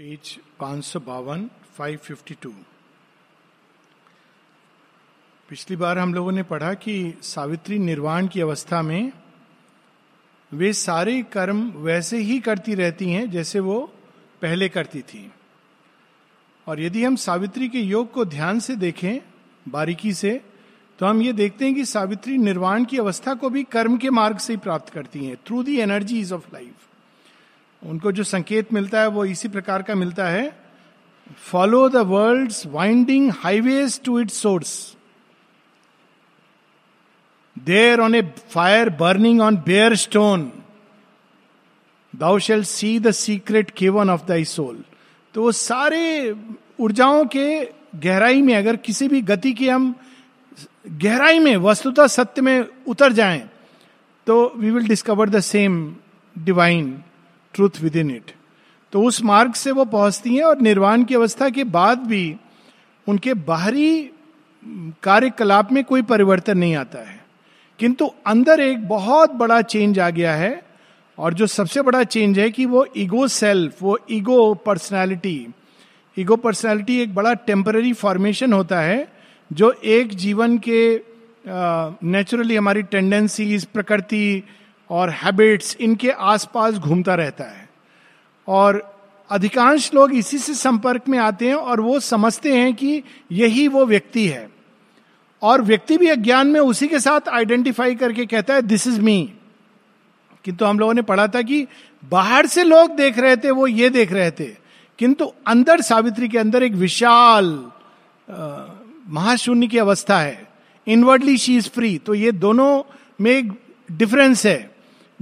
Page पाँच सौ बावन फाइव फिफ्टी टू पिछली बार हम लोगों ने पढ़ा कि सावित्री निर्वाण की अवस्था में वे सारे कर्म वैसे ही करती रहती हैं जैसे वो पहले करती थी। और यदि हम सावित्री के योग को ध्यान से देखें बारीकी से तो हम ये देखते हैं कि सावित्री निर्वाण की अवस्था को भी कर्म के मार्ग से ही प्राप्त करती हैं through the energies of life उनको जो संकेत मिलता है वो इसी प्रकार का मिलता है। Follow the world winding highways to it source there on a fire burning on bare stone thou shall see the secret cave of thy soul तो वो सारे ऊर्जाओं के गहराई में अगर किसी भी गति की हम गहराई में, वस्तुतः सत्य में उतर जाएँ तो we will discover the same divine truth within it तो उस मार्ग से वो पहुँचती हैं और निर्वाण की अवस्था के बाद भी उनके बाहरी कार्यकलाप में कोई परिवर्तन नहीं आता है। किंतु अंदर एक बहुत बड़ा चेंज आ गया है और जो सबसे बड़ा चेंज है कि वो ईगो सेल्फ वो ईगो पर्सनैलिटी ईगो पर्सनैलिटी एक बड़ा टेम्पररी फॉर्मेशन होता है जो एक जीवन के नेचुरली uh, हमारी टेंडेंसीज प्रकृति और हैबिट्स इनके आसपास घूमता रहता है। और अधिकांश लोग इसी से संपर्क में आते हैं और वो समझते हैं कि यही वो व्यक्ति है। और व्यक्ति भी अज्ञान में उसी के साथ आइडेंटिफाई करके कहता है दिस इज़ मी किंतु हम लोगों ने पढ़ा था कि बाहर से लोग देख रहे थे, वो ये देख रहे थे। किंतु अंदर सावित्री के अंदर एक विशाल महाशून्य की अवस्था है। इनवर्डली शी इज़ फ्री तो ये दोनों में एक डिफरेंस है।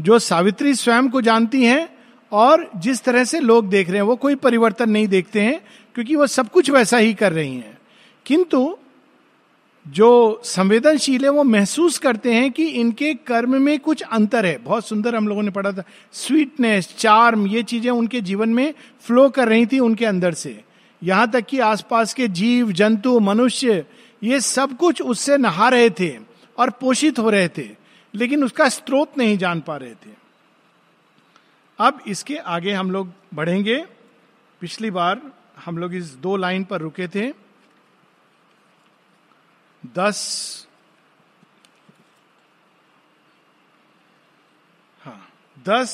जो सावित्री स्वयं को जानती हैं और जिस तरह से लोग देख रहे हैं, वो कोई परिवर्तन नहीं देखते हैं, क्योंकि वो सब कुछ वैसा ही कर रही हैं। किंतु जो संवेदनशील है, वो महसूस करते हैं कि इनके कर्म में कुछ अंतर है। बहुत सुंदर हम लोगों ने पढ़ा था स्वीटनेस चार्म ये चीज़ें उनके जीवन में फ्लो कर रही थी उनके अंदर से। यहाँ तक कि आसपास के जीव, जंतु, मनुष्य, ये सब कुछ उससे नहा रहे थे और पोषित हो रहे थे। लेकिन उसका स्रोत नहीं जान पा रहे थे। अब इसके आगे हम लोग बढ़ेंगे। पिछली बार हम लोग इस दो लाइन पर रुके थे। दस हाँ दस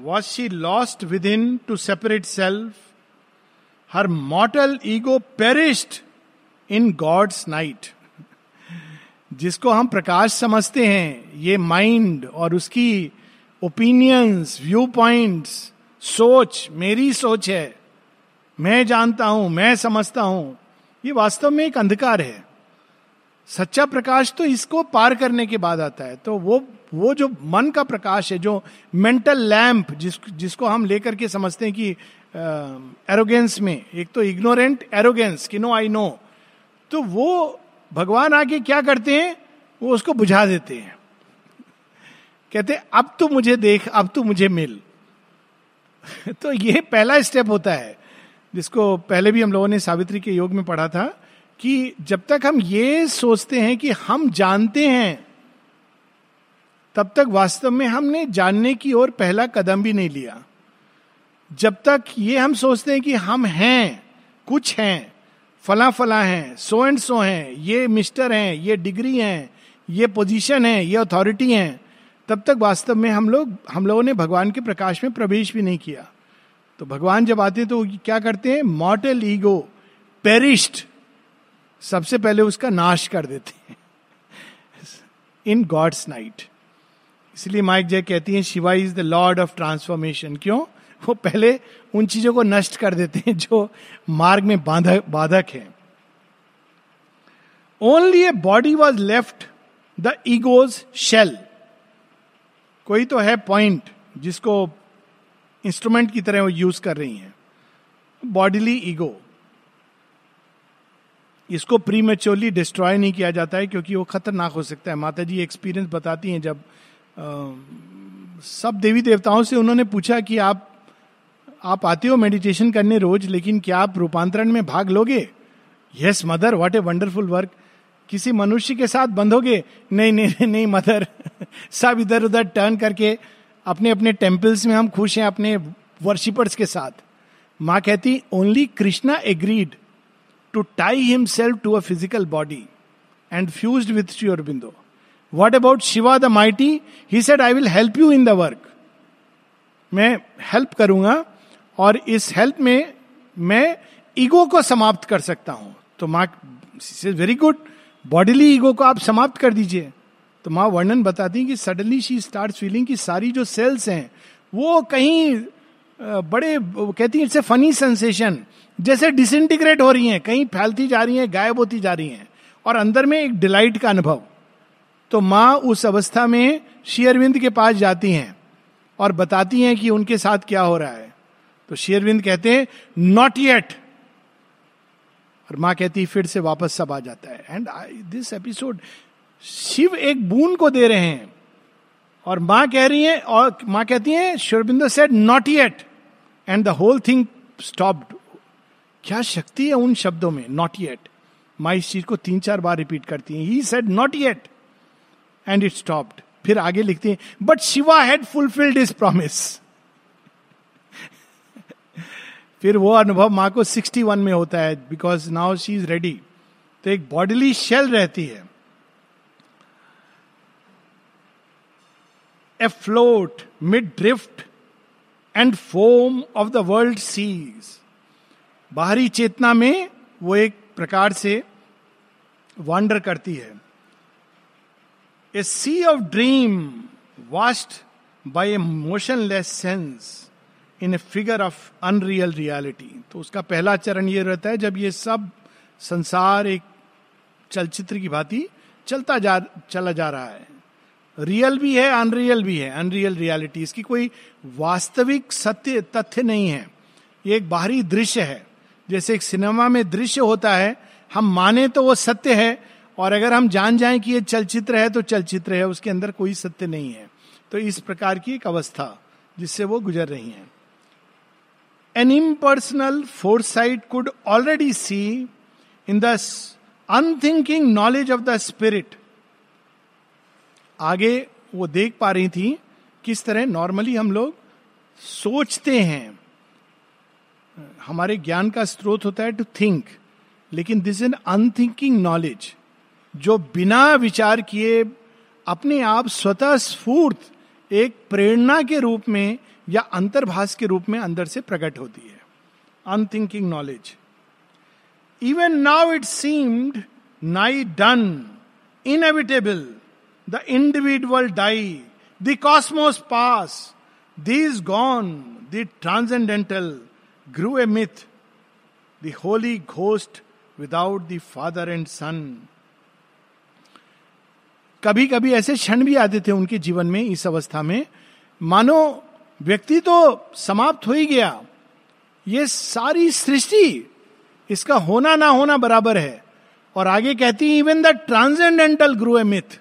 was she lost within to separate self her mortal ego perished in God's night जिसको हम प्रकाश समझते हैं, ये माइंड और उसकी ओपिनियंस व्यू पॉइंट्स सोच, मेरी सोच है। मैं जानता हूँ, मैं समझता हूँ। ये वास्तव में एक अंधकार है। सच्चा प्रकाश तो इसको पार करने के बाद आता है। तो वो वो जो मन का प्रकाश है, जो मेंटल लैम्प जिस, जिसको हम लेकर के समझते हैं कि एरोगेंस में, एक तो इग्नोरेंट एरोगेंस कि नो आई नो तो वो भगवान आके क्या करते हैं? वो उसको बुझा देते हैं। कहते, अब तू मुझे देख, अब तू मुझे मिल। तो ये पहला स्टेप होता है, जिसको पहले भी हम लोगों ने सावित्री के योग में पढ़ा था, कि जब तक हम ये सोचते हैं कि हम जानते हैं, तब तक वास्तव में हमने जानने की ओर पहला कदम भी नहीं लिया। जब तक ये हम सोचते हैं कि हम हैं, कुछ हैं फला फला हैं सो एंड सो हैं, ये मिस्टर हैं, ये डिग्री हैं, ये पोजीशन है, ये अथॉरिटी है। तब तक वास्तव में हम लोग, हम लोगों ने भगवान के प्रकाश में प्रवेश भी नहीं किया। तो भगवान जब आते तो क्या करते हैं? मॉटल ईगो पेरिस्ट सबसे पहले उसका नाश कर देते हैं। इन गॉड्स नाइट इसलिए माइक जय कहती हैं Shiva is the lord of transformation. क्यों? वो पहले उन चीज़ों को नष्ट कर देते हैं जो मार्ग में बाधक बाधक है। Only a body was left the ego's shell कोई तो है पॉइंट जिसको इंस्ट्रूमेंट की तरह वो यूज़ कर रही है। बॉडीली ईगो इसको प्री मेच्योरली डिस्ट्रॉय नहीं किया जाता है क्योंकि वो खतरनाक हो सकता है। माता जी एक्सपीरियंस बताती हैं जब आ, सब देवी देवताओं से उन्होंने पूछा कि आप आप आते हो मेडिटेशन करने रोज, लेकिन क्या आप रूपांतरण में भाग लोगे? Yes mother what a wonderful work किसी मनुष्य के साथ बंधोगे? नहीं नहीं नहीं मदर सब इधर उधर टर्न करके अपने अपने टेम्पल्स में हम खुश हैं, अपने वर्शिपर्स के साथ। माँ कहती only Krishna agreed to tie himself to a physical body and fuse with Shri Aurobindo what about Shiva the mighty he said I will help you in the work मैं हेल्प करूँगा और इस help में मैं ego को समाप्त कर सकता हूँ। तो माँ वेरी गुड बॉडीली ईगो को आप समाप्त कर दीजिए। तो माँ, वर्णन बताती हैं कि सडनली शी स्टार्ट फीलिंग की सारी जो सेल्स हैं, वो कहीं बड़े कहती है इट्स ए फनी सेंसेशन जैसे डिसइंटीग्रेट हो रही हैं, कहीं फैलती जा रही हैं, गायब होती जा रही हैं, और अंदर में एक डिलाइट का अनुभव। तो माँ, उस अवस्था में शेयरविंद के पास जाती हैं और बताती हैं कि उनके साथ क्या हो रहा है। तो शेयरविंद कहते हैं नॉट येट और माँ कहती फिर से वापस सब आ जाता है. एंड दिस एपिसोड शिव एक बूंद को दे रहे हैं। और माँ कह रही है, और माँ कहती है शिवरबिंदर said not yet and the whole thing stopped क्या शक्ति है उन शब्दों में नॉट येट माँ इस चीज़ को तीन चार बार रिपीट करती है। He said not yet and it stopped फिर आगे लिखती है but Shiva had fulfilled is promise फिर वो अनुभव माँ को 61 में होता है because now she is ready तो एक बॉडीली शेल रहती है। A float mid drift and foam of the world seas बाहरी चेतना में वो एक प्रकार से वॉन्डर करती है। A sea of dream vast by a motionless sense in a figure of unreal reality तो उसका पहला चरण ये रहता है, जब ये सब संसार एक चलचित्र की भांति चलता जा, चला जा रहा है। रियल भी है अनरियल भी है अनरियल रियलिटी इसकी कोई वास्तविक सत्य, तथ्य नहीं है। ये एक बाहरी दृश्य है। जैसे एक सिनेमा में दृश्य होता है, हम माने तो वो सत्य है, और अगर हम जान जाएँ कि ये चलचित्र है तो चलचित्र है, उसके अंदर कोई सत्य नहीं है। तो इस प्रकार की एक अवस्था, जिससे वो गुजर रही हैं। An impersonal foresight could already see in the unthinking knowledge of the spirit आगे वो देख पा रही थी किस तरह नॉर्मली हम लोग सोचते हैं। हमारे ज्ञान का स्रोत होता है टू थिंक लेकिन दिस एन अनथिंकिंग नॉलेज जो बिना विचार किए अपने आप स्वतः स्फूर्त एक प्रेरणा के रूप में या अंतर्भाष के रूप में अंदर से प्रकट होती है। Unthinking knowledge even now it seemed nigh done inevitable the individual die the cosmos pass this gone the transcendental grew a myth the holy ghost without the father and son कभी कभी ऐसे क्षण भी आते थे उनके जीवन में, इस अवस्था में। मानो व्यक्ति तो समाप्त हो ही गया। ये सारी सृष्टि इसका होना ना होना बराबर है। और आगे कहती है even the transcendental grow a myth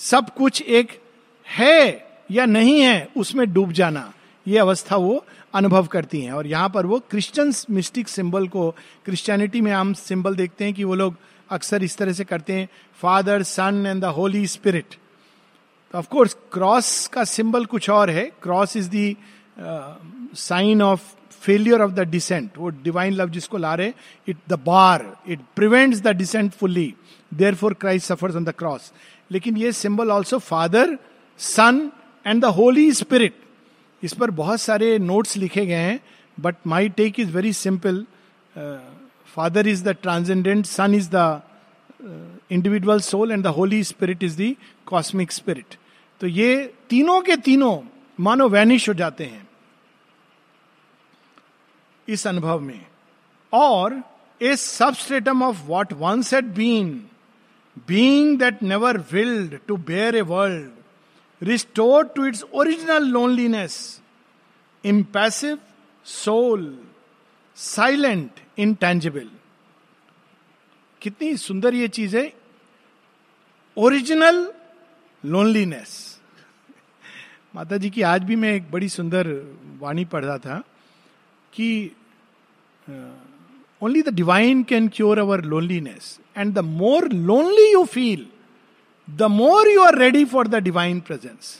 सब कुछ एक है या नहीं है, उसमें डूब जाना। ये अवस्था वो अनुभव करती हैं। और यहाँ पर वो क्रिश्चियन मिस्टिक सिंबल को क्रिश्चियनिटी में हम सिंबल देखते हैं कि वो लोग अक्सर इस तरह से करते हैं father son and the holy spirit of course cross का सिंबल कुछ और है cross is the sign of failure of the descent वो डिवाइन लव जिसको ला रहे it the bar it prevents the descent fully therefore Christ suffers on the cross लेकिन ये symbol also father son and the holy spirit इस पर बहुत सारे नोट्स लिखे गए हैं but my take is very simple father is the transcendent son is the individual soul and the holy spirit is the cosmic spirit तो ये तीनों के तीनों मानो वैनिश हो जाते हैं इस अनुभव में। और a substratum of what once had been being that never willed to bear a world restore to its original loneliness impassive soul silent intangible कितनी सुंदर ये चीज़ है ओरिजिनल लोनलीनेस। माता जी की आज भी मैं एक बड़ी सुंदर वाणी पढ़ रहा था कि only the divine can cure our loneliness and the more lonely you feel the more you are ready for the divine presence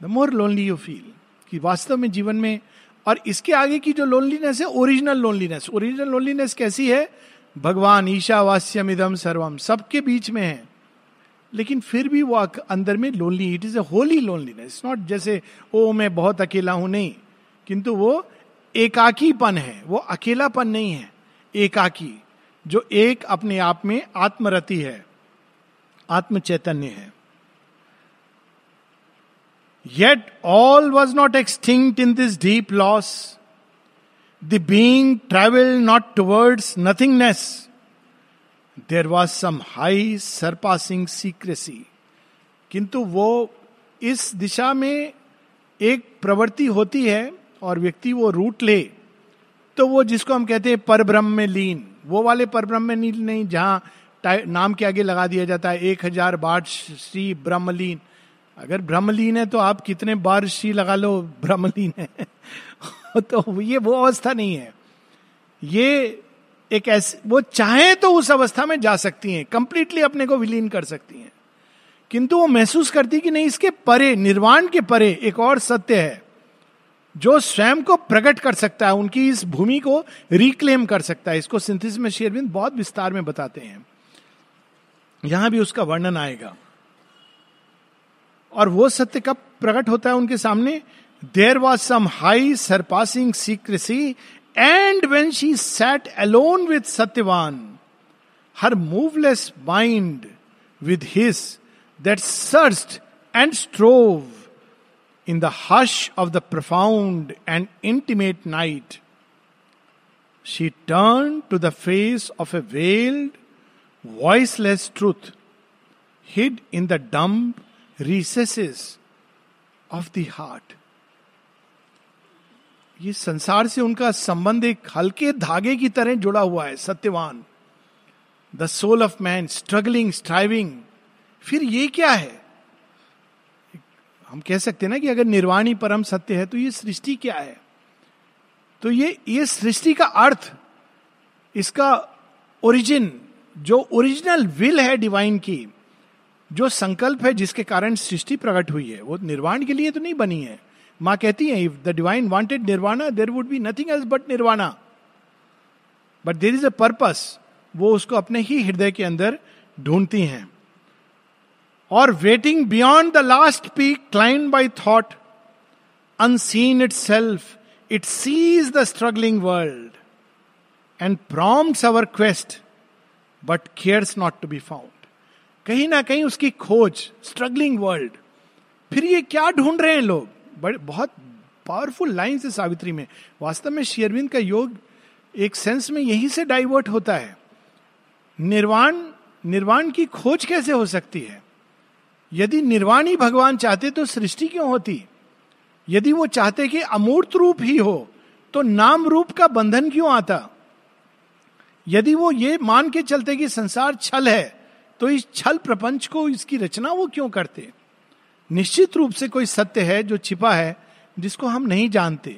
the more lonely you feel कि वास्तव में जीवन में और इसके आगे की जो लोनलीनेस है ओरिजिनल लोनलीनेस ओरिजिनल लोनलीनेस कैसी है? भगवान ईशावास्यम इदम सर्वम सबके बीच में है। लेकिन फिर भी वो अंदर में lonely it is a holy loneliness not जैसे ओ, मैं बहुत अकेला हूँ। नहीं। किंतु वो एकाकीपन है। वो अकेलापन नहीं है। एकाकी, जो एक अपने आप में आत्मरति है। आत्म चैतन्य है। Yet all was not extinct in this deep loss the being travel not towards nothingness there was some high surpassing secrecy किंतु वो इस दिशा में एक प्रवृत्ति होती है और व्यक्ति वो रूट ले। तो वो जिसको हम कहते हैं पर ब्रह्म में लीन वो वाले पर ब्रह्म में लीन नहीं जहाँ नाम के आगे लगा दिया जाता है, एक हज़ार बार श्री ब्रह्मलीन। अगर ब्रह्मलीन है तो आप कितने बार श्री लगा लो, ब्रह्मलीन है। तो ये वो अवस्था नहीं है। ये एक ऐसे, वो चाहे तो उस अवस्था में जा सकती हैं कंप्लीटली अपने को विलीन कर सकती हैं। किंतु वो महसूस करती कि नहीं, इसके परे, निर्वाण के परे एक और सत्य है, जो स्वयं को प्रकट कर सकता है, उनकी इस भूमि को रिक्लेम कर सकता है। इसको सिंथिस में शेरविंद बहुत विस्तार में बताते हैं। यहाँ भी उसका वर्णन आएगा। और वो सत्य कब प्रकट होता है उनके सामने? There was some high surpassing secrecy, and when she sat alone with Satyavan, her moveless mind with his that searched and strove in the hush of the profound and intimate night. She turned to the face of a veiled, voiceless truth hid in the dumb recesses of the heart. ये संसार से उनका संबंध एक हल्के धागे की तरह जुड़ा हुआ है, Satyavan. The soul of man struggling striving फिर ये क्या है? हम कह सकते हैं ना कि अगर निर्वाणी परम सत्य है तो ये सृष्टि क्या है? तो ये ये सृष्टि का अर्थ, इसका ओरिजिन जो ओरिजिनल विल है डिवाइन की, जो संकल्प है जिसके कारण सृष्टि प्रकट हुई है, वो निर्वाण के लिए तो नहीं बनी है। माँ कहती है if the divine wanted nirvana there would be nothing else but nirvana but there is a purpose वो उसको अपने ही हृदय के अंदर ढूंढती हैं। और waiting beyond the last peak climb by thought unseen itself it sees the struggling world and prompts our quest but cares not to be found कहीं ना कहीं उसकी खोज स्ट्रगलिंग वर्ल्ड फिर ये क्या ढूंढ रहे हैं लोग? बड़े, बहुत पावरफुल लाइन है सावित्री में। वास्तव में शेरविंद का योग एक सेंस में यही से डाइवर्ट होता है। निर्वाण निर्वाण की खोज कैसे हो सकती है? यदि निर्वाण ही भगवान चाहते तो सृष्टि क्यों होती? यदि वो चाहते कि अमूर्त रूप ही हो तो नाम रूप का बंधन क्यों आता? यदि वो ये मान के चलते कि संसार छल है तो इस छल प्रपंच को इसकी रचना वो क्यों करते? निश्चित रूप से कोई सत्य है जो छिपा है, जिसको हम नहीं जानते,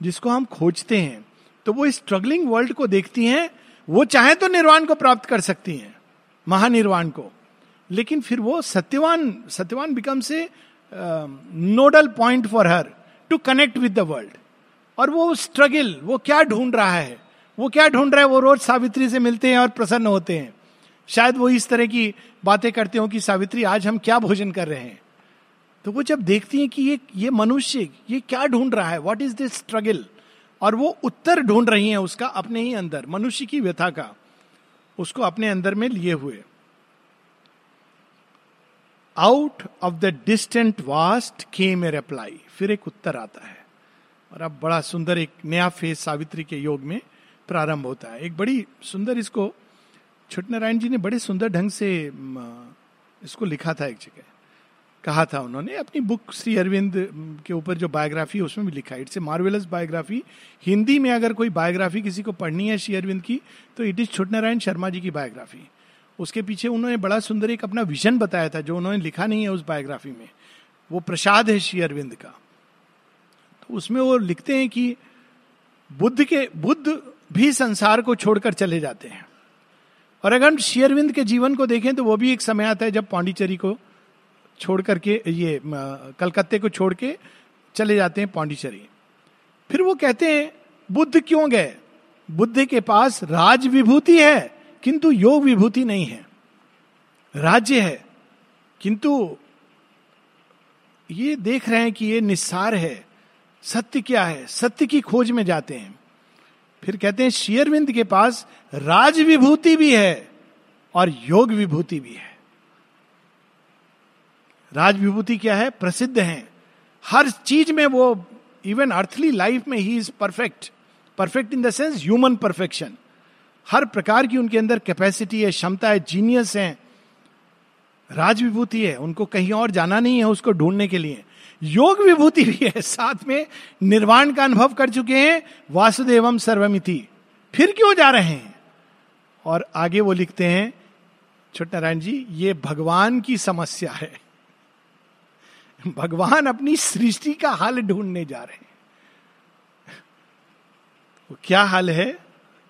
जिसको हम खोजते हैं तो वो स्ट्रगलिंग वर्ल्ड को देखती हैं, वो चाहे तो निर्वाण को प्राप्त कर सकती हैं, महानिर्वाण को। लेकिन फिर वो सत्यवान सत्यवान बिकम से nodal point for her to connect with the world और वो स्ट्रगल वो क्या ढूंढ रहा है? वो क्या ढूंढ रहा है? वो रोज सावित्री से मिलते हैं और प्रसन्न होते हैं। शायद वो इस तरह की बातें करते हो कि सावित्री, आज हम क्या भोजन कर रहे हैं? तो वो जब देखती हैं कि ये ये मनुष्य, ये क्या ढूंढ रहा है? वॉट इज़ दिस स्ट्रगल और वो उत्तर ढूंढ रही हैं उसका अपने ही अंदर, मनुष्य की व्यथा का, उसको अपने अंदर में लिए हुए। Out of the distant vast came a reply फिर एक उत्तर आता है। और अब बड़ा सुंदर एक नया फ़ेज़ सावित्री के योग में प्रारंभ होता है। एक बड़ी सुंदर इसको छोट नारायण जी ने बड़े सुंदर ढंग से इसको लिखा था एक जगह। कहा था उन्होंने, अपनी बुक श्री अरविंद के ऊपर जो बायोग्राफी है, उसमें भी लिखा है। It's a marvellous biography Hindi में अगर कोई बायोग्राफी किसी को पढ़नी है श्री अरविंद की तो इट इज़ छोट नारायण शर्मा जी की बायोग्राफी उसके पीछे उन्होंने बड़ा सुंदर एक अपना विजन बताया था, जो उन्होंने लिखा नहीं है उस बायोग्राफी में। वो प्रसाद है श्री अरविंद का। तो उसमें वो लिखते हैं कि बुद्ध के, बुद्ध भी संसार को छोड़कर चले जाते हैं। और अगर हम शेयरविंद के जीवन को देखें तो वो भी एक समय आता है जब पांडिचेरी को छोड़ करके ये कलकत्ते को छोड़ के चले जाते हैं पांडिचेरी। फिर वो कहते हैं, बुद्ध क्यों गए? बुद्ध के पास राज विभूति है, किंतु योग विभूति नहीं है। राज्य है, किंतु ये देख रहे हैं कि ये निस्सार है, सत्य क्या है? सत्य की खोज में जाते हैं। फिर कहते हैं, शेयरविंद के पास राज विभूति भी है और योग विभूति भी है। राज विभूति क्या है? प्रसिद्ध है। हर चीज़ में वो इवन अर्थली लाइफ में ही is perfect perfect in the sense human perfection हर प्रकार की उनके अंदर कैपेसिटी है, क्षमता है जीनियस है। राज विभूति है, उनको कहीं और जाना नहीं है उसको ढूँढने के लिए। योग विभूति भी है, साथ में निर्वाण का अनुभव कर चुके हैं, वासुदेवम सर्वमिति। फिर क्यों जा रहे हैं? और आगे वो लिखते हैं, छोट नारायण जी, ये भगवान की समस्या है। भगवान अपनी सृष्टि का हाल ढूँढने जा रहे हैं। वो क्या हाल है?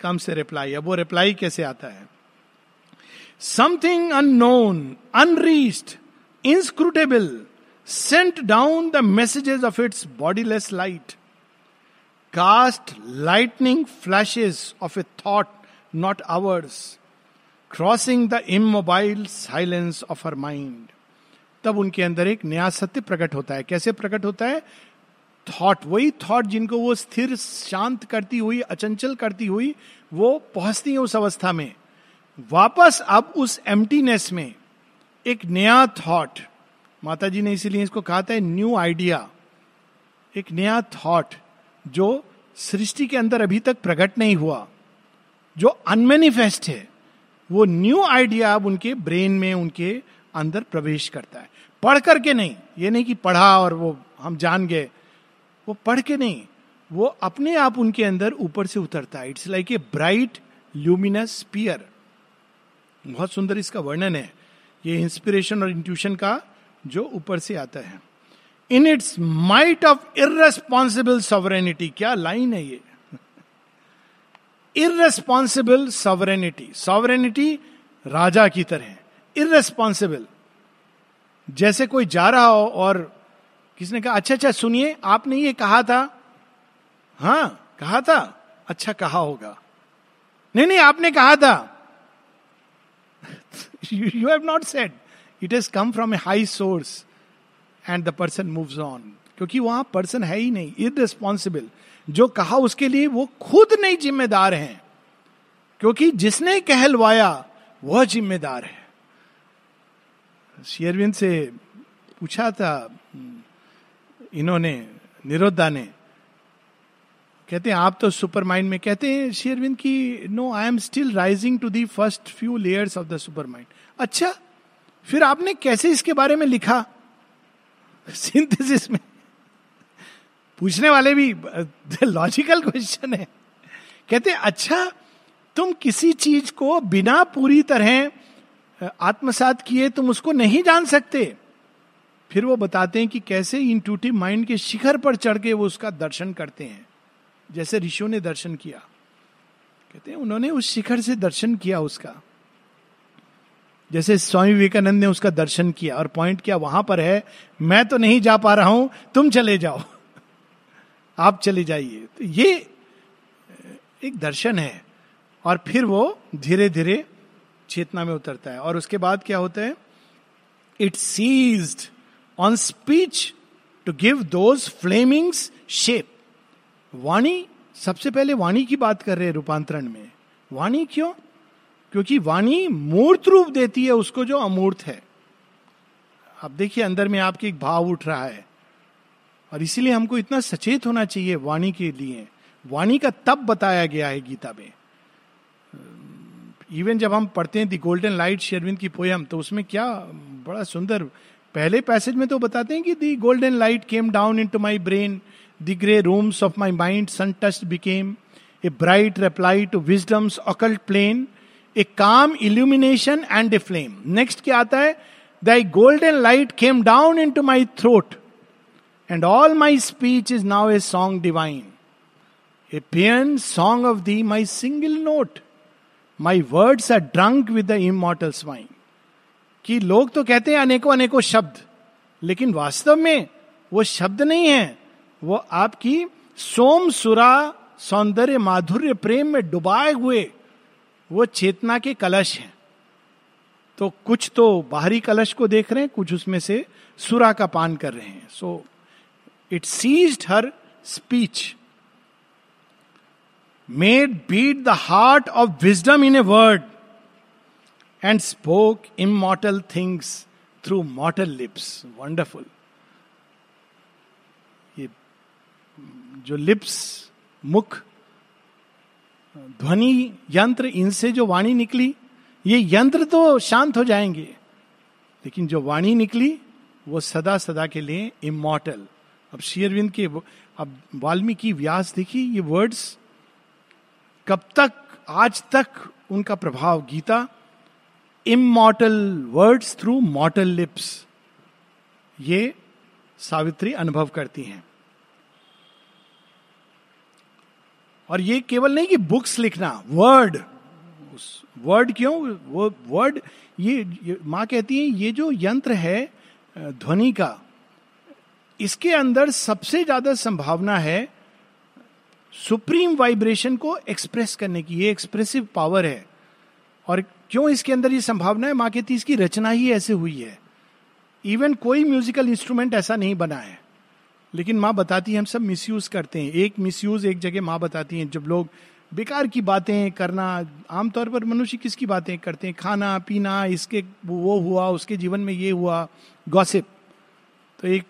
कम से रिप्लाई अब वो रिप्लाई कैसे आता है? Something unknown unreached inscrutable sent down the messages of its bodiless light cast lightning flashes of a thought not ours crossing the immobile silence of our mind तब उनके अंदर एक नया सत्य प्रकट होता है। कैसे प्रकट होता है? थॉट वही थॉट जिनको वो स्थिर, शांत करती हुई, अचंचल करती हुई, वो पहुँचती है उस अवस्था में। वापस अब उस एम्प्टीनेस में एक नया थॉट माता जी ने इसीलिए इसको कहा था न्यू आइडिया एक नया थॉट जो सृष्टि के अंदर अभी तक प्रकट नहीं हुआ, जो अनमेनिफेस्ट है। वो न्यू आइडिया अब उनके ब्रेन में, उनके अंदर प्रवेश करता है। पढ़ करके नहीं, ये नहीं कि पढ़ा और वो हम जान गए। वो पढ़ के नहीं, वो अपने आप उनके अंदर ऊपर से उतरता है। It's like a bright luminous pearl बहुत सुंदर इसका वर्णन है। ये इंस्पिरेशन और इंट्यूशन का जो ऊपर से आता है। In its might of irresponsible sovereignty क्या लाइन है ये? इरेस्पॉन्सिबल सॉवरेनिटी सॉवरेनिटी राजा की तरह इरेस्पॉन्सिबल जैसे कोई जा रहा हो और किसने कहा अच्छा अच्छा सुनिए, आपने ये कहा था? हाँ कहा था। अच्छा कहा होगा। नहीं नहीं, आपने कहा था। You have not said it is come from a high source and the person moves on क्योंकि वहाँ पर्सन है ही नहीं इरेस्पॉन्सिबल जो कहा उसके लिए वो खुद नहीं जिम्मेदार हैं। क्योंकि जिसने कहलवाया, वह जिम्मेदार है। शेयरविंद से पूछा था, इन्होंने, निरोधा ने। कहते हैं, आप तो सुपर माइंड में कहते हैं शेयरविंद की no I am still rising to the first few layers of the supermind अच्छा फिर आपने कैसे इसके बारे में लिखा? सिंथेसिस में। पूछने वाले भी लॉजिकल क्वेश्चन है। कहते अच्छा तुम किसी चीज़ को बिना पूरी तरह आत्मसात किए, तुम उसको नहीं जान सकते। फिर वो बताते हैं कि कैसे इंटूटिव माइंड के शिखर पर चढ़ के वो उसका दर्शन करते हैं, जैसे ऋषियों ने दर्शन किया। कहते हैं, उन्होंने उस शिखर से दर्शन किया उसका, जैसे स्वामी विवेकानंद ने उसका दर्शन किया और पॉइंट किया वहाँ पर है, मैं तो नहीं जा पा रहा हूँ, तुम चले जाओ, आप चले जाइए। तो ये एक दर्शन है। और फिर वो धीरे धीरे चेतना में उतरता है। और उसके बाद क्या होता है? It seized on speech to give those flamings shape वाणी, सबसे पहले वाणी की बात कर रहे हैं रूपांतरण में। वाणी क्यों? क्योंकि वाणी मूर्त रूप देती है, उसको जो अमूर्त है। अब देखिए, अंदर में आपके एक भाव उठ रहा है। और इसीलिए हमको इतना सचेत होना चाहिए वाणी के लिए। वाणी का तब बताया गया है गीता में। इवन जब हम पढ़ते हैं दी गोल्डन लाइट शेरविंद की पोयम तो उसमें क्या बड़ा सुंदर, पहले पैसेज में तो बताते हैं कि the golden light came down into my brain the grey rooms of my mind sun touched became a bright reply to wisdom's occult plane a calm illumination and a flame next क्या आता है? Thy golden light came down into my throat and all my speech is now a song divine a paean song of thee my single note my words are drunk with the immortal swine कि लोग तो कहते हैं अनेकों अनेकों शब्द, लेकिन वास्तव में वो शब्द नहीं है। वो आपकी सोम, सुरा, सौंदर्य, माधुर्य, प्रेम में डुबाए हुए वो चेतना के कलश हैं। तो कुछ तो बाहरी कलश को देख रहे हैं, कुछ उसमें से सुरा का पान कर रहे हैं। So it seized her speech made beat the heart of wisdom in a word and spoke immortal things through mortal lips wonderful ये जो लिप्स मुख, ध्वनि यंत्र, इनसे जो वाणी निकली, ये यंत्र तो शांत हो जाएँगे, लेकिन जो वाणी निकली, वो सदा सदा के लिए इमोटल अब शेयरविंद के अब वाल्मीकि व्यास देखिए, ये वर्ड्स कब तक आज तक उनका प्रभाव Gita immortal words through mortal lips ये सावित्री अनुभव करती हैं। और ये केवल नहीं कि बुक्स लिखना वर्ड उस वर्ड क्यों वो वर्ड ये, ये माँ कहती है ये जो यंत्र है ध्वनि का इसके अंदर सबसे ज़्यादा संभावना है सुप्रीम वाइब्रेशन को एक्सप्रेस करने की, ये एक्सप्रेसिव पावर है। और क्यों इसके अंदर ये संभावना है? माँ कहती इसकी रचना ही ऐसे हुई है। इवन कोई म्यूजिकल इंस्ट्रूमेंट ऐसा नहीं बना है। लेकिन माँ बताती है, हम सब मिसयूज करते हैं। एक मिसयूज एक जगह माँ बताती हैं, जब लोग बेकार की बातें करना, आमतौर पर मनुष्य किसकी बातें करते हैं? खाना, पीना, इसके वो हुआ, उसके जीवन में ये हुआ गॉसिप तो एक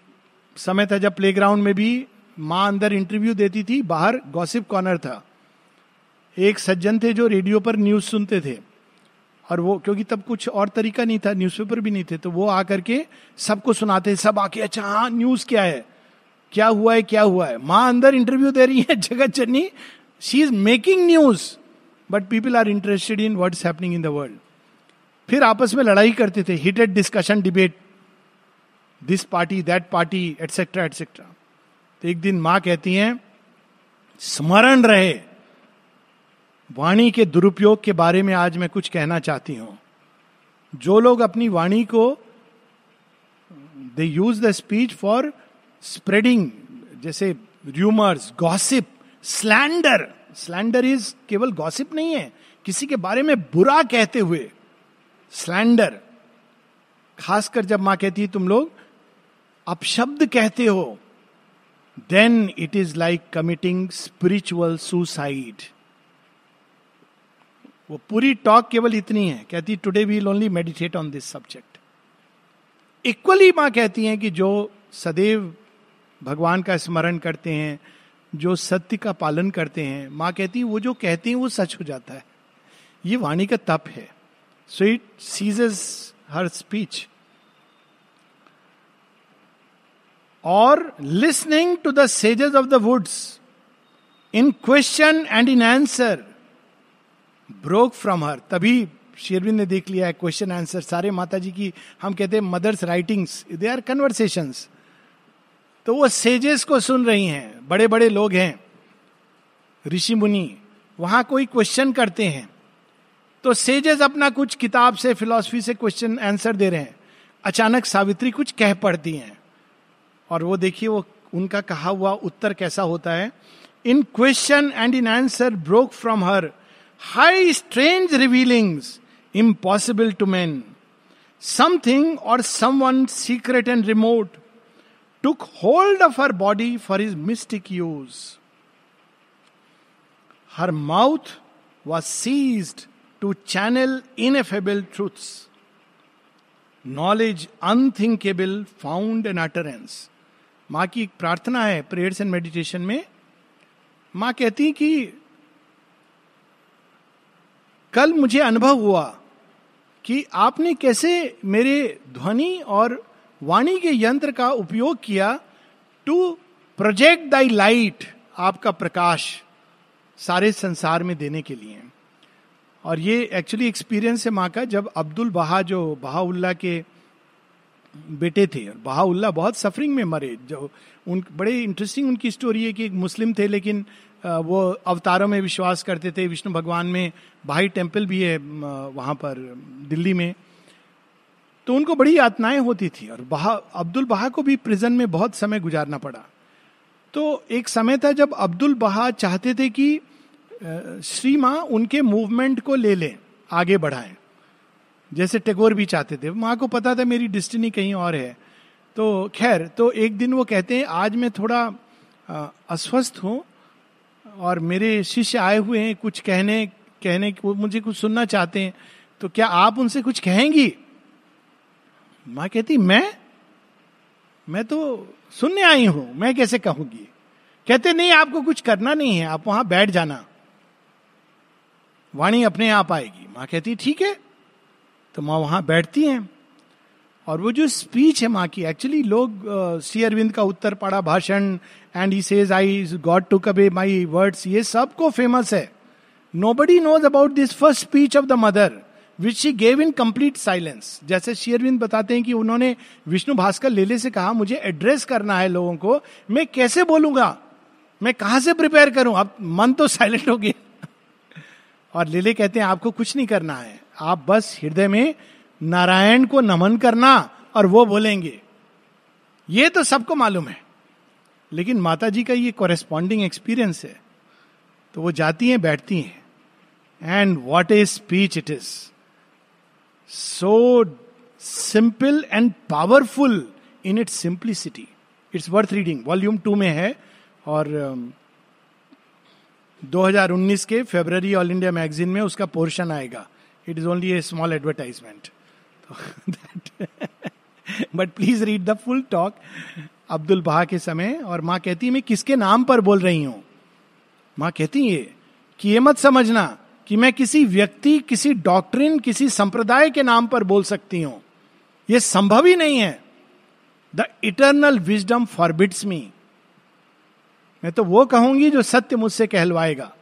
समय था जब प्लेग्राउंड में भी माँ अंदर इंटरव्यू देती थी, बाहर गॉसिप कॉर्नर था। एक सज्जन थे जो रेडियो पर न्यूज़ सुनते थे। और वो, क्योंकि तब कुछ और तरीका नहीं था न्यूज़पेपर भी नहीं थे तो वो आकर के सबको सुनाते, सब आके अच्छा हाँ न्यूज़ क्या है? क्या हुआ है, क्या हुआ है? माँ अंदर इंटरव्यू दे रही है, जगत Channi she is making news but people are interested in what happening in the world फिर आपस में लड़ाई करते थे heated discussion debate this party that party etcetera etcetera एक दिन माँ कहती हैं, स्मरण रहे। वाणी के दुरुपयोग के बारे में आज मैं कुछ कहना चाहती हूँ। जो लोग अपनी वाणी को they use the speech for spreading जैसे rumours gossip slander slander is केवल गॉसिप नहीं है, किसी के बारे में बुरा कहते हुए स्लैंडर खासकर जब माँ कहती है, तुम लोग अपशब्द कहते हो then it is like committing spiritual suicide वो पूरी टॉक केवल इतनी है, कहती today we only meditate on this subject equally माँ कहती हैं कि जो सदैव भगवान का स्मरण करते हैं, जो सत्य का पालन करते हैं, माँ कहती है वो जो कहते हैं वो सच हो जाता है। ये वाणी का तप है। So it seizes her speech और listening to the sages of the woods in question and in answer broke from her तभी शेरविंद ने देख लिया है क्वेश्चन आंसर सारे माता जी की, हम कहते हैं Mother's writings they are conversation तो वो सेजेस को सुन रही हैं बड़े बड़े लोग हैं, ऋषि मुनि, वहाँ कोई क्वेश्चन करते हैं तो सेजेस अपना कुछ किताब से फिलॉसफी से क्वेश्चन आंसर दे रहे हैं। अचानक सावित्री कुछ कह पड़ती हैं। और वो देखिए, वो उनका कहा हुआ उत्तर कैसा होता है? In question and in answer broke from her high strange revealings impossible to man something or someone secret and remote took hold of her body for its mystic use her mouth was seized to channel ineffable truths knowledge unthinkable found an utterance माँ की एक प्रार्थना है prayers and meditation में। माँ कहती कि कल मुझे अनुभव हुआ कि आपने कैसे मेरे ध्वनि और वाणी के यंत्र का उपयोग किया टू प्रोजेक्ट दाई लाइट आपका प्रकाश, सारे संसार में देने के लिए। और ये एक्चुअली एक्सपीरियंस है माँ का, जब अब्दुल बहा जो बहाउल्ला के बेटे थे। और बहाउल्ला बहुत सफरिंग में मरे। जो उन, बड़े इंटरेस्टिंग उनकी स्टोरी है कि एक मुस्लिम थे, लेकिन वो अवतारों में विश्वास करते थे। विष्णु भगवान में भाई टेंपल भी है वहाँ पर, दिल्ली में। तो उनको बड़ी यातनाएँ होती थी और बहा, अब्दुल बहा को भी प्रिजन में बहुत समय गुजारना पड़ा। तो एक समय था जब अब्दुल बहा चाहते थे कि श्री माँ उनके मूवमेंट को ले लें, आगे बढ़ाएँ। जैसे टेगोर भी चाहते थे। माँ को पता था मेरी डिस्टिनी कहीं और है। तो खैर तो एक दिन वो कहते हैं, आज मैं थोड़ा अस्वस्थ हूँ और मेरे शिष्य आए हुए हैं, कुछ कहने कहने वो मुझे कुछ सुनना चाहते हैं तो क्या आप उनसे कुछ कहेंगी? माँ कहती, मैं? मैं तो सुनने आई हूँ, मैं कैसे कहूँगी? कहते, नहीं, आपको कुछ करना नहीं है, आप वहाँ बैठ जाना। वाणी अपने आप आएगी। माँ कहती, ठीक है तो माँ वहाँ बैठती हैं और वो जो स्पीच है माँ की एक्चुअली लोग सी अरविंद का उत्तर पड़ा, भाषण and he says I got to curb my words ये सबको फ़ेमस है। Nobody knows about this first speech of the Mother which she gave in complete silence जैसे शेयरविंद बताते हैं कि उन्होंने विष्णु भास्कर लेले से कहा, मुझे एड्रेस करना है लोगों को। मैं कैसे बोलूँगा? मैं कहा से प्रिपेयर करूँ? अब मन तो साइलेंट हो गया। और लेले कहते हैं, आपको कुछ नहीं करना है। आप बस हृदय में नारायण को नमन करना और वो बोलेंगे। ये तो सबको मालूम है। लेकिन माता जी का ये कॉरेस्पॉन्डिंग एक्सपीरियंस है। तो वो जाती हैं बैठती हैं। And what is speech it is so simple and powerful in its simplicity it's worth reading volume two में है और um, 2019 के फेब्रवरी ऑल इंडिया मैगजीन में उसका पोर्शन आएगा। It is only a small advertisement but please read the full talk Abdul Baha के समय और माँ कहती मैं किसके नाम पर बोल रही हूँ? माँ कहती ये, कि ये मत समझना कि मैं किसी व्यक्ति, किसी डॉक्ट्रिन किसी संप्रदाय के नाम पर बोल सकती हूँ। यह संभव ही नहीं है। The eternal wisdom forbids me मैं तो वो कहूँगी जो सत्य मुझसे कहलवाएगा।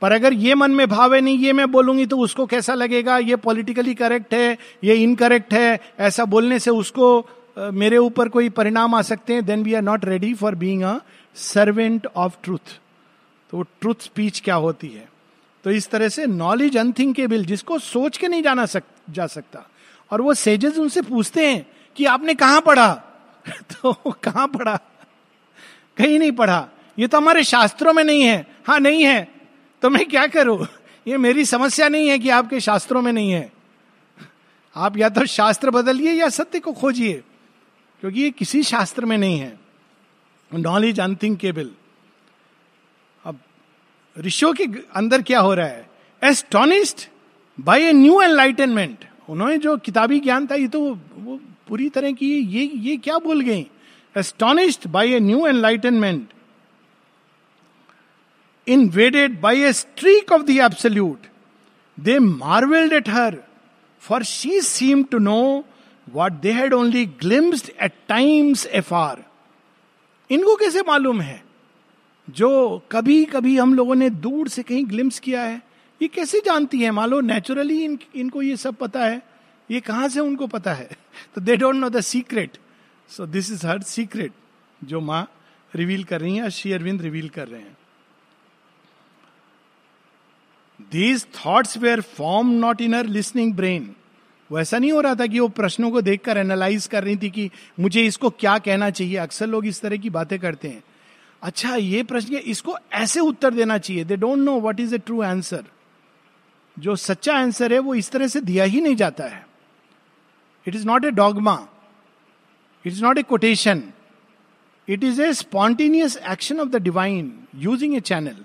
पर अगर ये मन में भाव है नहीं ये मैं बोलूँगी तो उसको कैसा लगेगा? ये पॉलिटिकली करेक्ट है ये इनकरेक्ट है ऐसा बोलने से उसको मेरे ऊपर कोई परिणाम आ सकते हैं then we are not ready for being a servant of truth तो ट्रूथ स्पीच क्या होती है? तो इस तरह से नॉलेज अनथिंकेबल जिसको सोच के नहीं जाना सक, जा सकता। और वो सेजेस उनसे पूछते हैं कि आपने कहा पढ़ा? तो कहाँ पढ़ा? कहीं नहीं पढ़ा। ये तो हमारे शास्त्रों में नहीं है। हाँ नहीं है। तो मैं क्या करूँ? ये मेरी समस्या नहीं है कि आपके शास्त्रों में नहीं है। आप या तो शास्त्र बदलिए या सत्य को खोजिए, क्योंकि ये किसी शास्त्र में नहीं है। नॉलेज अनथिंकेबल अब, ऋषियों के अंदर क्या हो रहा है? Astonished by a new enlightenment उन्होंने जो किताबी ज्ञान था, ये तो वो पूरी तरह की ये ये क्या बोल गई? Astonished by a new enlightenment by a streak of the absolute they marvelled at her for she seem to know what they had only glimpsed at times afar इनको कैसे मालूम है? जो कभी कभी हम लोगों ने दूर से कहीं ग्लिम्स किया है ये कैसे जानती है? लो नेचुरली इन, इनको ये सब पता है। ये कहाँ से उनको पता है? तो they don't know the secret so this is her secret जो माँ रिवील कर रही है श्री अरविंद रिवील कर रहे हैं। These thoughts were form not in her listening brain वो ऐसा नहीं हो रहा था कि वो प्रश्नों को देखकर एनालाइज कर रही थी कि मुझे इसको क्या कहना चाहिए? अक्सर लोग इस तरह की बातें करते हैं। अच्छा ये प्रश्न इसको ऐसे उत्तर देना चाहिए? They don't know what is a true answer जो सच्चा आंसर है, वो इस तरह से दिया ही नहीं जाता है। It is not a dogma it is not a quotation it is a spontaneous action of the divine using a channel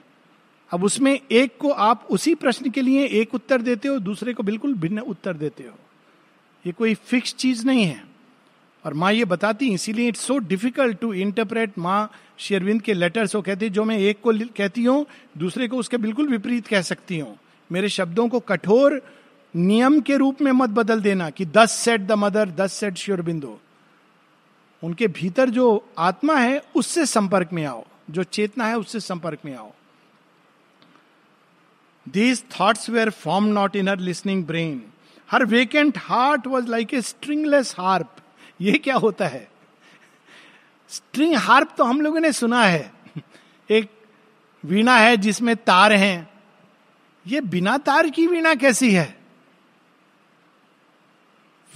अब उसमें एक को आप उसी प्रश्न के लिए एक उत्तर देते हो, दूसरे को बिल्कुल भिन्न उत्तर देते हो। ये कोई फिक्स चीज़ नहीं है। और माँ ये बताती इसीलिए it's so difficult to interpret माँ शेरविंद के लेटर्स वो कहती है, जो मैं एक को कहती हूँ, दूसरे को उसके बिल्कुल विपरीत कह सकती हूँ। मेरे शब्दों को कठोर नियम के रूप में मत बदल देना कि thus said the Mother thus said Sri Aurobindo उनके भीतर जो आत्मा है, उससे संपर्क में आओ। जो चेतना है, उससे संपर्क में आओ। These thoughts were form not in her listening brain her vacant heart was like a stringless harp ये क्या होता है? स्ट्रिंग हार्प तो हम लोगों ने सुना है। एक वीणा है जिसमें तार हैं। ये बिना तार की वीणा कैसी है?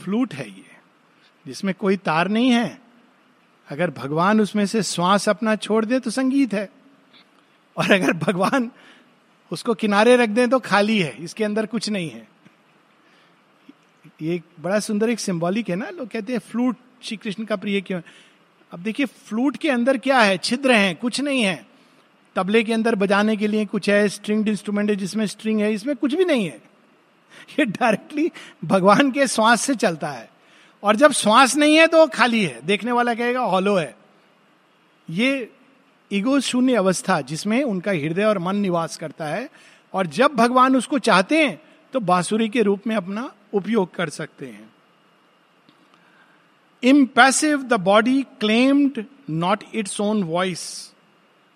फ्लूट है ये, जिसमें कोई तार नहीं है। अगर भगवान उसमें से श्वास अपना छोड़ दे तो संगीत है। और अगर भगवान उसको किनारे रख दें तो खाली है, इसके अंदर कुछ नहीं है। ये बड़ा सुंदर एक सिंबॉलिक है ना, लोग कहते हैं, फ्लूट श्री कृष्ण का प्रिय क्यों? अब देखिए, फ्लूट के अंदर क्या है? छिद्र हैं, कुछ नहीं है। तबले के अंदर बजाने के लिए कुछ है स्ट्रिंग इंस्ट्रूमेंट है जिसमें स्ट्रिंग है, इसमें कुछ भी नहीं है। ये डायरेक्टली भगवान के श्वास से चलता है। और जब श्वास नहीं है तो खाली है। देखने वाला कहेगा हॉलो है। ये ईगो शून्य अवस्था, जिसमें उनका हृदय और मन निवास करता है, और जब भगवान उसको चाहते हैं तो बांसुरी के रूप में अपना उपयोग कर सकते हैं। Impassive the body claimed not its own voice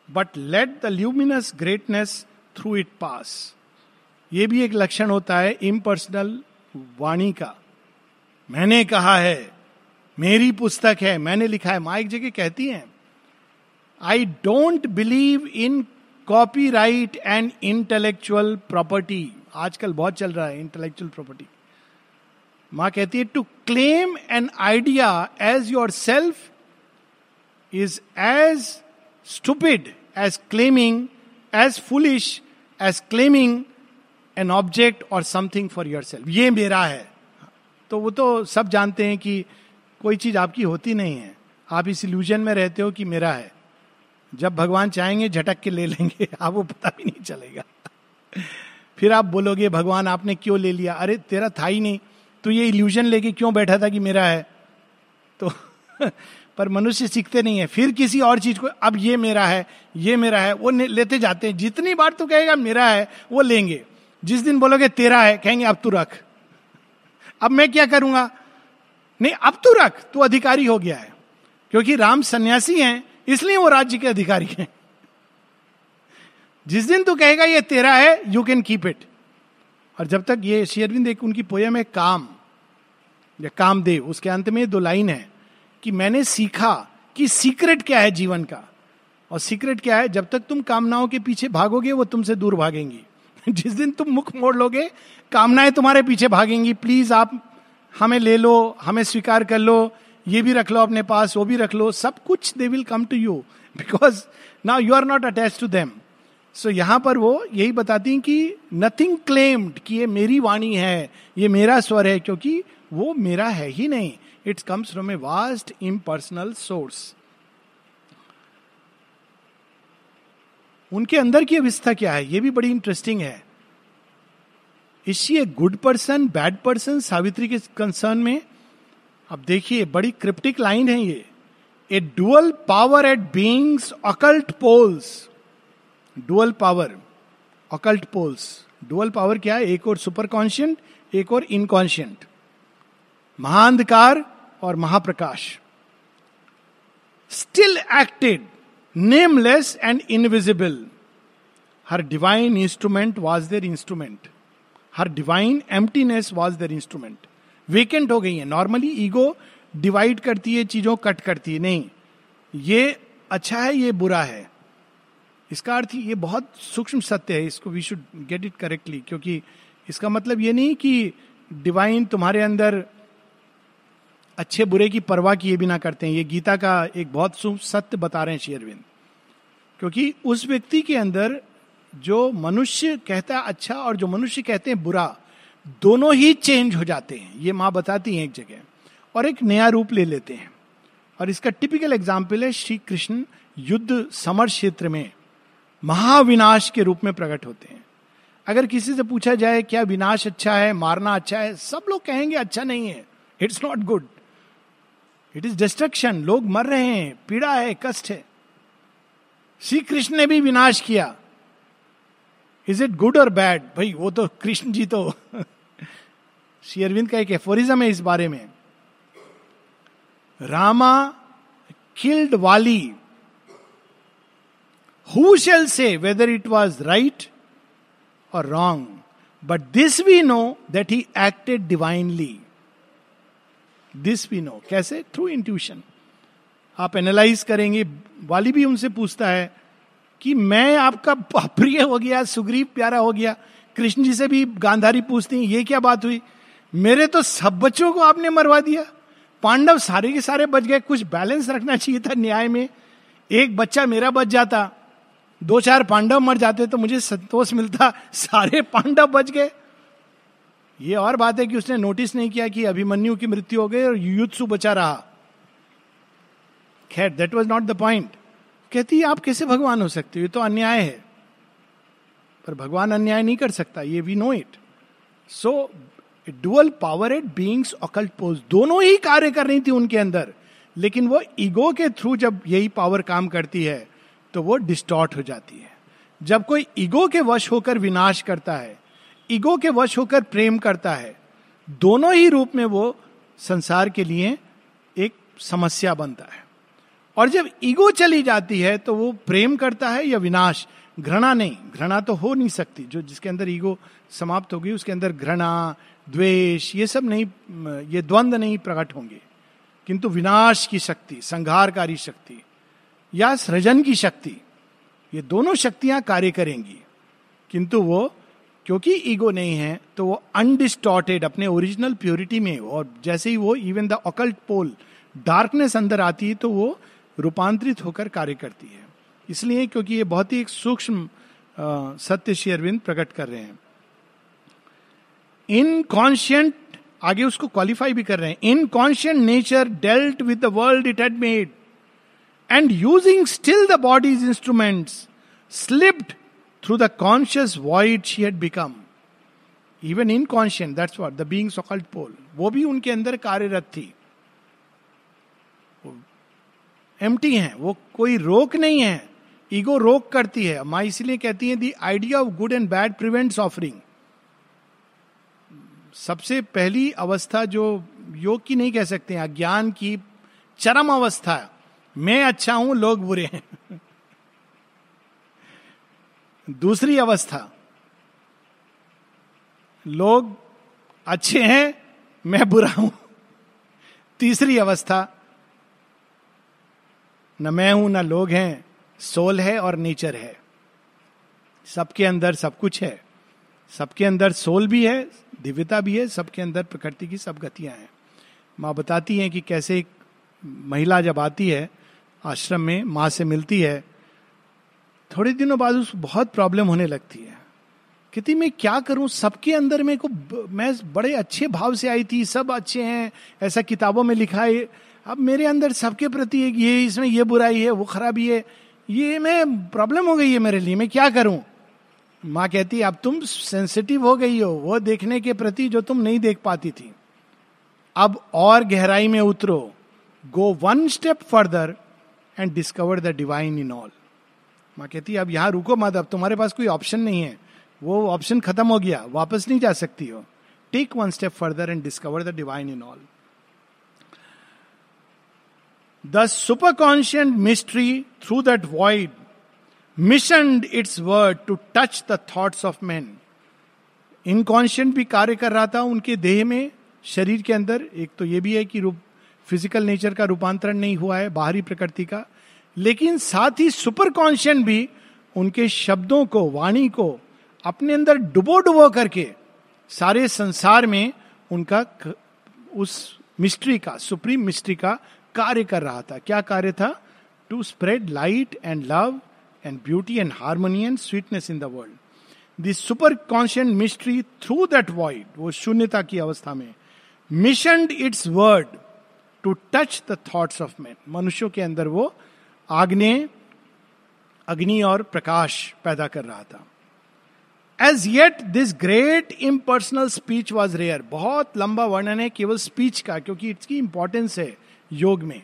but let the luminous greatness through it pass ये भी एक लक्षण होता है इम्पर्सनल वाणी का। मैंने कहा है, मेरी पुस्तक है, मैंने लिखा है, माँ एक जगह कहती हैं I don't believe in copyright and intellectual property आजकल बहुत चल रहा है इंटेलेक्चुअल प्रॉपर्टी माँ कहती है to claim an idea as yourself is as stupid as claiming as foolish as claiming an object or something for yourself ये मेरा है। तो वो तो सब जानते हैं कि कोई चीज़ आपकी होती नहीं है। आप इस इल्यूजन में रहते हो कि मेरा है। जब भगवान चाहेंगे, झटक के ले लेंगे, आपको पता भी नहीं चलेगा। फिर आप बोलोगे, भगवान, आपने क्यों ले लिया? अरे, तेरा था ही नहीं। तो ये इल्यूजन लेके क्यों बैठा था कि मेरा है? तो पर मनुष्य सीखते नहीं है। फिर किसी और चीज़ को, अब ये मेरा है, ये मेरा है, वो लेते जाते हैं। जितनी बार तू कहेगा, मेरा है, वो लेंगे। जिस दिन बोलोगे, तेरा है, कहेंगे, अब तू रख। अब मैं क्या करूँगा? नहीं, अब तू रख। तू अधिकारी हो गया है। क्योंकि राम सन्यासी हैं इसलिए वो राज्य के अधिकारी हैं। जिस दिन तू कहेगा, ये तेरा है यू कैन कीप इट और जब तक ये शेयरविंद एक उनकी पोयम है, काम, या कामदेव, उसके अंत में दो लाइन है कि मैंने सीखा कि सीक्रेट क्या है जीवन का। और सीक्रेट क्या है? जब तक तुम कामनाओं के पीछे भागोगे, वो तुमसे दूर भागेंगी। जिस दिन तुम मुख मोड़ लोगे, कामनाएँ तुम्हारे पीछे भागेंगी। प्लीज़ आप हमें ले लो, हमें स्वीकार कर लो ये भी रख लो अपने पास, वो भी रख लो, सब कुछ they will come to you because now you are not attach to them so यहाँ पर वो यही बताती हैं कि नथिंग क्लेम्ड कि ये मेरी वाणी है, ये मेरा स्वर है, क्योंकि वो मेरा है ही नहीं। It's comes from a vast impersonal source उनके अंदर की अवस्था क्या है? ये भी बड़ी इंटरेस्टिंग है। इसी a good person bad person Savitri के कंसर्न में अब देखिए, बड़ी क्रिप्टिक लाइन है ये। A dual power at being's occult poles dual power occult poles dual power क्या है? एक और सुपर कॉन्शियंट एक और इनकॉन्शियंट महाअंधकार और Mahaprakash. Still acted nameless and invisible her divine instrument was there instrument her divine emptiness was there instrument vacant हो गई है। नॉर्मली ईगो डिवाइड करती है, चीज़ों कट करती है। नहीं। ये अच्छा है, ये बुरा है। इसका अर्थ ये बहुत सूक्ष्म सत्य है, इसको we should get it correctly क्योंकि इसका मतलब ये नहीं कि डिवाइन तुम्हारे अंदर अच्छे, बुरे की परवाह किए बिना करते हैं। ये गीता का एक बहुत सत्य बता रहे हैं शेयरविंद क्योंकि उस व्यक्ति के अंदर जो मनुष्य कहता है अच्छा और जो मनुष्य कहते हैं बुरा दोनों ही चेंज हो जाते हैं। ये माँ बताती हैं एक जगह। और एक नया रूप ले लेते हैं। और इसका टिपिकल एग्ज़ाम्पल है श्री कृष्ण युद्ध समर क्षेत्र में महाविनाश के रूप में प्रकट होते हैं। अगर किसी से पूछा जाए, क्या विनाश अच्छा है? मारना अच्छा है? सब लोग कहेंगे अच्छा नहीं है। It's not good it is destruction लोग मर रहे हैं। पीड़ा है, कष्ट है। श्री कृष्ण ने भी विनाश किया। Is it good or bad भाई, वो तो कृष्ण जी तो श्री अरविंद का एक एफोरिज्म है इस बारे में। Rama killed Vali who shall say whether it was right or wrong but this we know that he acted divinely this we know कैसे? थ्रू इंट्यूशन आप एनालाइज करेंगे वाली भी उनसे पूछता है कि मैं आपका प्रिय हो गया, सुग्रीव प्यारा हो गया। कृष्ण जी से भी गांधारी पूछती हैं, ये क्या बात हुई? मेरे तो सब बच्चों को आपने मरवा दिया। पांडव सारे के सारे बच गए। कुछ बैलेंस रखना चाहिए था न्याय में। एक बच्चा मेरा बच जाता। दो चार पांडव मर जाते तो मुझे संतोष मिलता। सारे पांडव बच गए। ये और बात है कि उसने नोटिस नहीं किया कि अभिमन्यु की मृत्यु हो गई और युद्धसु बचा रहा। खैर that was not the point कहती आप कैसे भगवान हो सकते हो? ये तो अन्याय है। पर भगवान अन्याय नहीं कर सकता। ये we know it so dual power at being's occult poles दोनों ही कार्य कर रही थी उनके अंदर। लेकिन वो ईगो के थ्रू जब यही पावर काम करती है तो वो डिस्टॉर्ट हो जाती है। जब कोई ईगो के वश होकर विनाश करता है ईगो के वश होकर प्रेम करता है, दोनों ही रूप में वो संसार के लिए एक समस्या बनता है। और जब ईगो चली जाती है तो वो प्रेम करता है या विनाश? घृणा नहीं। घृणा तो हो नहीं सकती। जो जिसके अंदर ईगो समाप्त होगी उसके अंदर घृणा द्वेष, ये सब नहीं, ये द्वंद्व नहीं प्रकट होंगे। किंतु विनाश की शक्ति, संघारकारी शक्ति, या सृजन की शक्ति, ये दोनों शक्तियाँ कार्य करेंगी। किंतु वो, क्योंकि ईगो नहीं है तो वो अनडिस्टॉर्टेड, अपने ओरिजिनल प्योरिटी में, और जैसे ही वो even the occult pole darkness अंदर आती है तो वो रूपांतरित होकर कार्य करती है। इसलिए, क्योंकि ये बहुत ही एक सूक्ष्म सत्य श्री अरविंद प्रकट कर रहे हैं। इनकॉन्शियंट आगे उसको क्वालिफाई भी कर रहे हैं। Inconscient nature dealt with the world it had made and using still the body's instruments slipped through the conscious void she had become even inconscient that's what the being so called pole वो भी उनके अंदर कार्यरत थी। M है, वो कोई रोक नहीं है। ईगो रोक करती है। माँ इसलिए कहती है the idea of good and bad prevents offering सबसे पहली अवस्था जो योग की नहीं कह सकते हैं, अज्ञान की चरम अवस्था। मैं अच्छा हूँ, लोग बुरे हैं। दूसरी अवस्था, लोग अच्छे हैं, मैं बुरा हूँ। तीसरी अवस्था, न मैं हूँ, न लोग हैं, सोल है और नेचर है। सबके अंदर सब कुछ है। सबके अंदर सोल भी है दिव्यता भी है, सबके अंदर प्रकृति की सब गतियाँ हैं। माँ बताती हैं कि कैसे एक महिला जब आती है, आश्रम में माँ से मिलती है, थोड़े दिनों बाद उसको बहुत प्रॉब्लम होने लगती है। कहती मैं क्या करूँ? सबके अंदर मेरे को मैं बड़े अच्छे भाव से आई थी, सब अच्छे हैं, ऐसा किताबों में लिखा है। अब मेरे अंदर सबके प्रति एक ये, इसमें ये बुराई है, वो खराबी है। ये मैं प्रॉब्लम हो गई है मेरे लिए, मैं क्या करूँ? माँ कहती, अब तुम सेंसिटिव हो गई हो, वो देखने के प्रति जो तुम नहीं देख पाती थी। अब और गहराई में उतरो। Go one step further and discover the divine in all माँ कहती, अब यहाँ रुको मत, अब तुम्हारे पास कोई ऑप्शन नहीं है। वो ऑप्शन खत्म हो गया, वापस नहीं जा सकती हो। Take one step further and discover the divine in all the superconscient mystery through that void mission its word to touch the thoughts of man inconscient भी कार्य कर रहा था उनके देह में, शरीर के अंदर। एक तो ये भी है कि रूप फ़िज़िकल नेचर का रूपांतरण नहीं हुआ है, बाहरी प्रकृति का। लेकिन साथ ही सुपर कॉन्शियंट भी उनके शब्दों को, वाणी को अपने अंदर डुबो डुबो करके सारे संसार में उनका उस मिस्ट्री का सुप्रीम मिस्ट्री का कार्य कर रहा था। क्या कार्य था? To spread light and love and beauty and harmony and sweetness in the world this superconscient mystery through that void वो शून्यता की अवस्था में mission its word to touch the thoughts of man मनुष्यों के अंदर वो आग्ने, अग्नि और प्रकाश पैदा कर रहा था। As yet this great impersonal speech was rare बहुत लंबा वर्णन है केवल स्पीच का, क्योंकि इसकी इंपॉर्टेंस है योग में।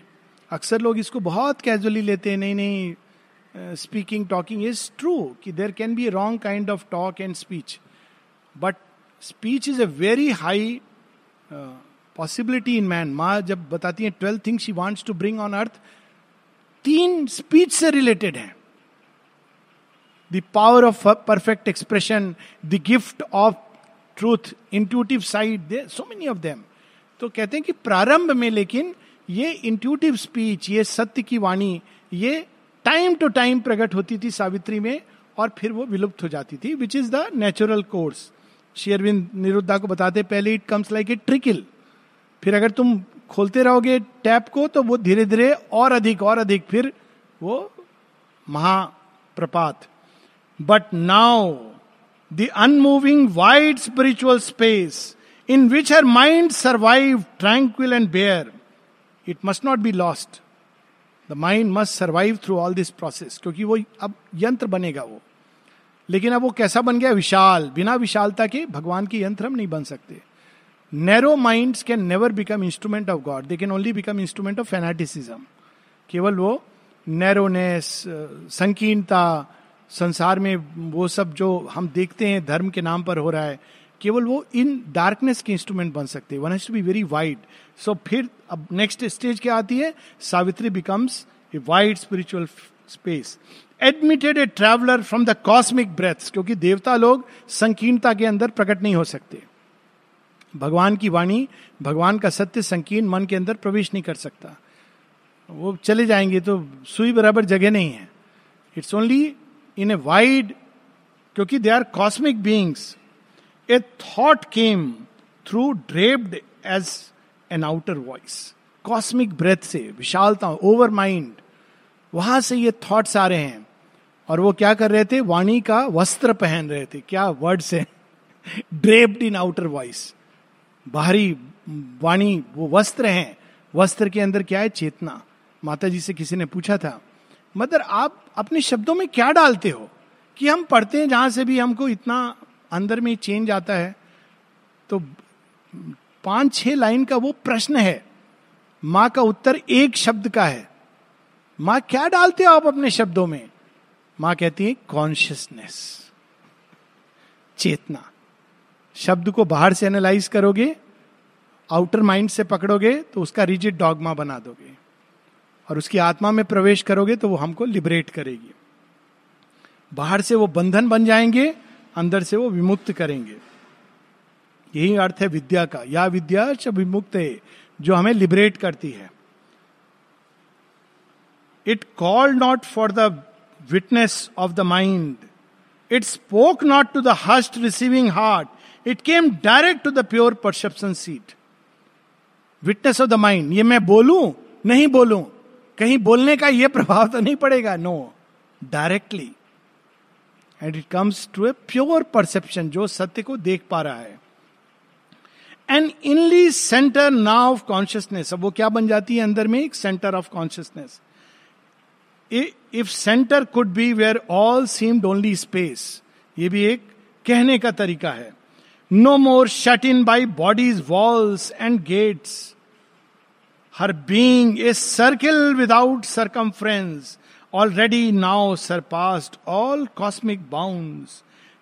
अक्सर लोग इसको बहुत कैजुअली लेते हैं, नहीं नहीं स्पीकिंग टॉकिंग इज़ ट्रू कि there can be wrong kind of talk and speech but speech is a very high possibility in man माँ जब बताती है twelve things she wants to bring on earth तीन स्पीच से related है the power of perfect expression the gift of truth intuitive sight so many of them तो कहते हैं कि प्रारंभ में लेकिन ये इंट्यूटिव स्पीच ये सत्य की वाणी, ये टाइम टू टाइम प्रकट होती थी सावित्री में और फिर वो विलुप्त हो जाती थी which is the natural course Sri Aurobindo निरुद्धा को बताते, पहले it comes like a trickle फिर अगर तुम खोलते रहोगे टैप को तो वो धीरे धीरे और अधिक और अधिक, फिर वो महाप्रपात. But now the unmoving wide spiritual space in which her mind survive tranquil and bare it must not be lost the mind must survive through all this process क्योंकि वो अब यंत्र बनेगा वो। लेकिन अब वो कैसा बन गया? विशाल। बिना विशालता के भगवान के यंत्र हम नहीं बन सकते। Narrow mind can never become instrument of God they can only become instrument of fanaticism केवल वो नैरोनेस संकीर्णता, संसार में वो सब जो हम देखते हैं, धर्म के नाम पर हो रहा है केवल वो इन डार्कनेस के इंस्ट्रूमेंट बन सकते हैं। One has to be very wide so फिर अब नेक्स्ट स्टेज क्या आती है? Savitri becomes a wide spiritual space admitted a traveller from the cosmic breaths क्योंकि देवता लोग संकीर्णता के अंदर प्रकट नहीं हो सकते। भगवान की वाणी, भगवान का सत्य संकीर्ण मन के अंदर प्रवेश नहीं कर सकता। वो चले जाएँगे तो सुई बराबर जगह नहीं है। It's only in a wide क्योंकि they are cosmic beings a thought came through draped as an outer voice cosmic breath से, विशालता ओवर माइंड वहाँ से ये थॉट्स आ रहे हैं। और वो क्या कर रहे थे? वाणी का वस्त्र पहन रहे थे। क्या वर्ड से ड्रेप्ड इन आउटर वॉइस बाहरी वाणी, वो वस्त्र हैं। वस्त्र के अंदर क्या है? चेतना। माता जी से किसी ने पूछा था, मदर, आप अपने शब्दों में क्या डालते हो? कि हम पढ़ते हैं जहाँ से भी हमको इतना अंदर में चेंज आता है तो पाँच छह लाइन का वो प्रश्न है। माँ का उत्तर एक शब्द का है। माँ, क्या डालते हो आप अपने शब्दों में? माँ कहती है कॉन्शियसनेस चेतना। शब्द को बाहर से एनालाइज करोगे आउटर माइंड से पकड़ोगे तो उसका रिजिड डॉगमा बना दोगे। और उसकी आत्मा में प्रवेश करोगे तो वो हमको लिबरेट करेगी। बाहर से वो बंधन बन जाएँगे अंदर से वो विमुक्त करेंगे। यही अर्थ है विद्या का। या विद्या विमुक्त है जो हमें लिबरेट करती है। It call not for the witness of the mind it spoke not to the host receiving heart it came direct to the pure perception seat witness of the mind ये मैं बोलू? नहीं बोलू? कहीं बोलने का यह प्रभाव तो नहीं पड़ेगा? No directly and it comes to a pure perception जो सत्य को देख पा रहा है। एंड इनली सेंटर ना ऑफ़ कॉन्शियसनेस अब वो क्या बन जाती है अंदर में? एक centre of consciousness if centre could be where all seemed only space ये भी एक कहने का तरीका है। No more shut in by bodies walls and gates her being a circle without circumference already now surpassed all cosmic bound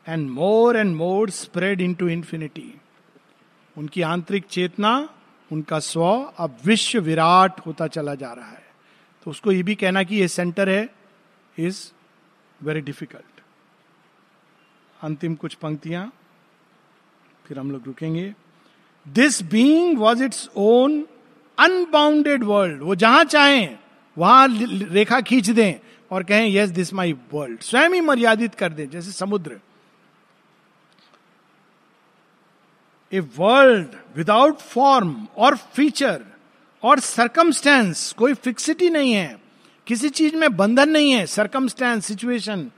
and more and more spread into infinity उनकी आंतरिक चेतना, उनका स्व अब विश्व विराट होता चला जा रहा है। तो उसको ये भी कहना कि ये सेंटर है इज़ वेरी डिफ़िकल्ट अंतिम कुछ पंक्तियाँ, फिर हम लोग रुकेंगे। This being was its own unbounded world वो जहाँ चाहें वहाँ रेखा खींच दें और कहें यस दिस माई वर्ल्ड स्वयं ही मर्यादित कर दें, जैसे समुद्र। ए वर्ल्ड विदाउट फॉर्म और फीचर और सरकमस्टेंस कोई फिक्सिटी नहीं है। किसी चीज़ में बंधन नहीं है circumstance situation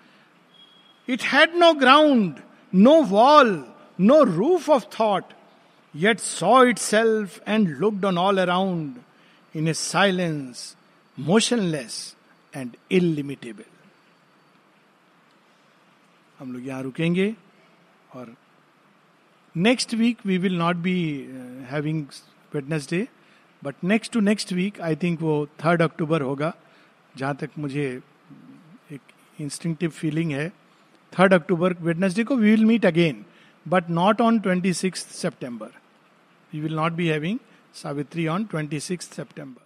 it had no ground no wall no roof of thought yet saw itself and looked on all around in a silence motionless and illimitable. हम लोग यहाँ रुकेंगे और next week we will not be having Wednesday but next to next week I think वो third October होगा, जहाँ तक मुझे एक इंस्टिंक्टिव फीलिंग है थर्ड अक्टूबर वेडनेसडे को we will meet again but not on twenty six September we will not be having Savitri on 26th September.